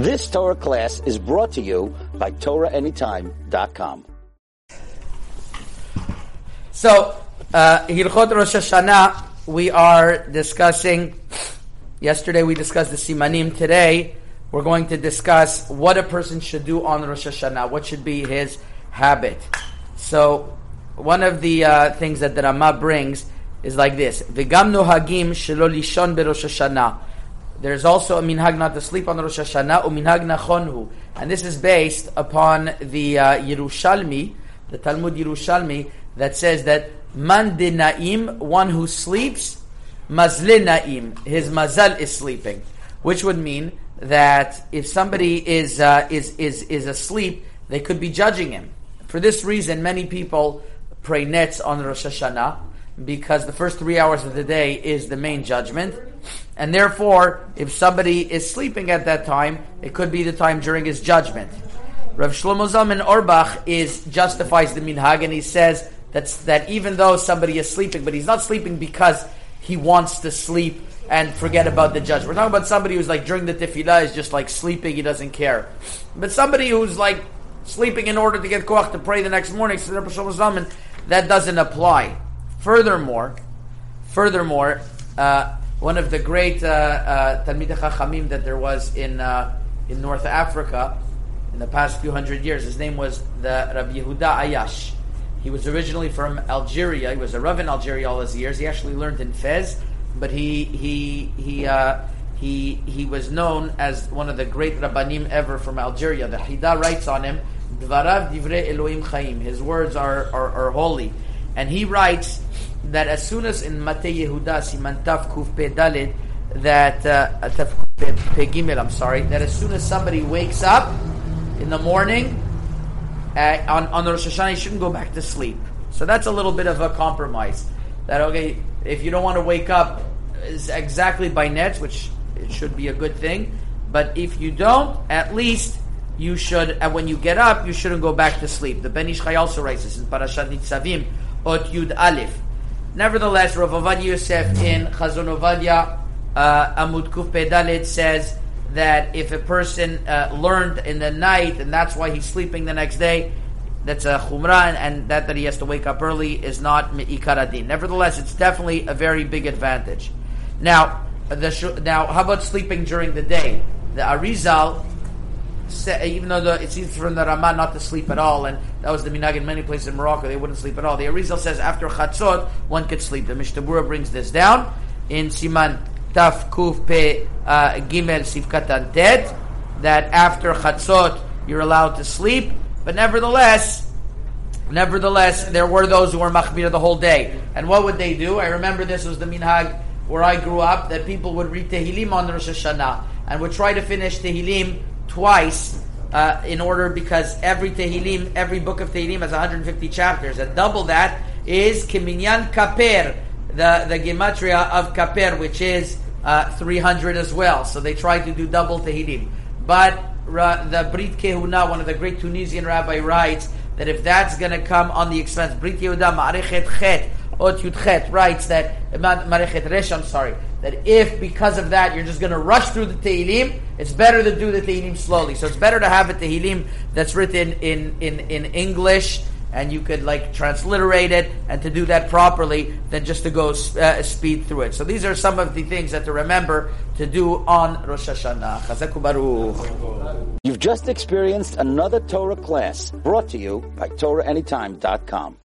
This Torah class is brought to you by TorahAnytime.com. So, uh, Hilchot Rosh Hashanah, we are discussing, yesterday we discussed the Simanim, today we're going to discuss what a person should do on Rosh Hashanah, what should be his habit. So, one of the uh, things that the Rama brings is like this: V'gam nohagim shelo lishon beRosh Hashanah. There's also a minhag not to sleep on Rosh Hashanah, minhag nachonhu, and this is based upon the uh, Yerushalmi, the Talmud Yerushalmi, that says that man na'im, one who sleeps, mazle na'im, his mazal is sleeping, which would mean that if somebody is uh, is is is asleep, they could be judging him. For this reason, many people pray netz on Rosh Hashanah because the first three hours of the day is the main judgment. And therefore, if somebody is sleeping at that time, it could be the time during his judgment. Rav Shlomo Zalman Auerbach is justifies the minhag, and he says that's that even though somebody is sleeping, but he's not sleeping because he wants to sleep and forget about the judgment. We're talking about somebody who's like during the tefillah is just like sleeping, he doesn't care. But somebody who's like sleeping in order to get koach to pray the next morning, that doesn't apply. Furthermore, furthermore, uh, one of the great uh, uh, Chachamim that there was in uh, in North Africa in the past few hundred years, his name was the Rabbi Yehuda Ayash. He was originally from Algeria. He was a Rav in Algeria all his years. He actually learned in Fez, but he he he. Uh, he, he was known as one of the great Rabbanim ever from Algeria. The Hida writes on him, Dvarav divrei Elohim chaim. His words are, are, are holy. And he writes that as soon as in Matei Yehuda Siman Taf Kuf Pe Dalid that uh, Taf Pe Gimel, I'm sorry, that as soon as somebody wakes up in the morning uh, on on the Rosh Hashanah, he shouldn't go back to sleep. So that's a little bit of a compromise. That okay, if you don't want to wake up is exactly by netz, which it should be a good thing, but if you don't, at least you should, and when you get up, you shouldn't go back to sleep. The Ben Ish Chai also writes this in Parashat Nitzavim, Ot Yud Aleph. Nevertheless, Rav Ovadia Yosef in Chazon Ovadia uh, Amud Kuf Pedalit says that if a person uh, learned in the night and that's why he's sleeping the next day, that's a chumrah, and, that that he has to wake up early is not me'ikaradin. Nevertheless, it's definitely a very big advantage. Now, the now how about sleeping during the day? The Arizal even though the, it seems from the Ramah not to sleep at all, and that was the minhag in many places in Morocco, they wouldn't sleep at all. The Arizal says after Chatzot, one could sleep. The Mishnah brings this down in Siman Taf Kuf Pe uh, Gimel Sivkatan Tet, that after Chatzot, you're allowed to sleep, but nevertheless, Nevertheless, there were those who were machmir the whole day. And what would they do? I remember this was the minhag where I grew up, that people would read Tehillim on Rosh Hashanah and would try to finish Tehillim twice uh, in order because every Tehillim, every book of Tehillim has 150 chapters. And double that is Kiminyan Kaper, the, the Gematria of Kaper, which is uh, 300 as well. So they tried to do double Tehillim. But the Brit Kehuna, one of the great Tunisian rabbi, writes that if that's going to come on the expense, Brit Yehuda Ma'arechet Chet, Ot Yud writes that, Ma'arechet Resh, I'm sorry, that if because of that you're just going to rush through the Tehillim, it's better to do the Tehillim slowly. So it's better to have a Tehillim that's written in, in, in English and you could like transliterate it and to do that properly than just to go uh, speed through it. So these are some of the things that to remember to do on Rosh Hashanah. You've just experienced another Torah class brought to you by TorahAnytime.com.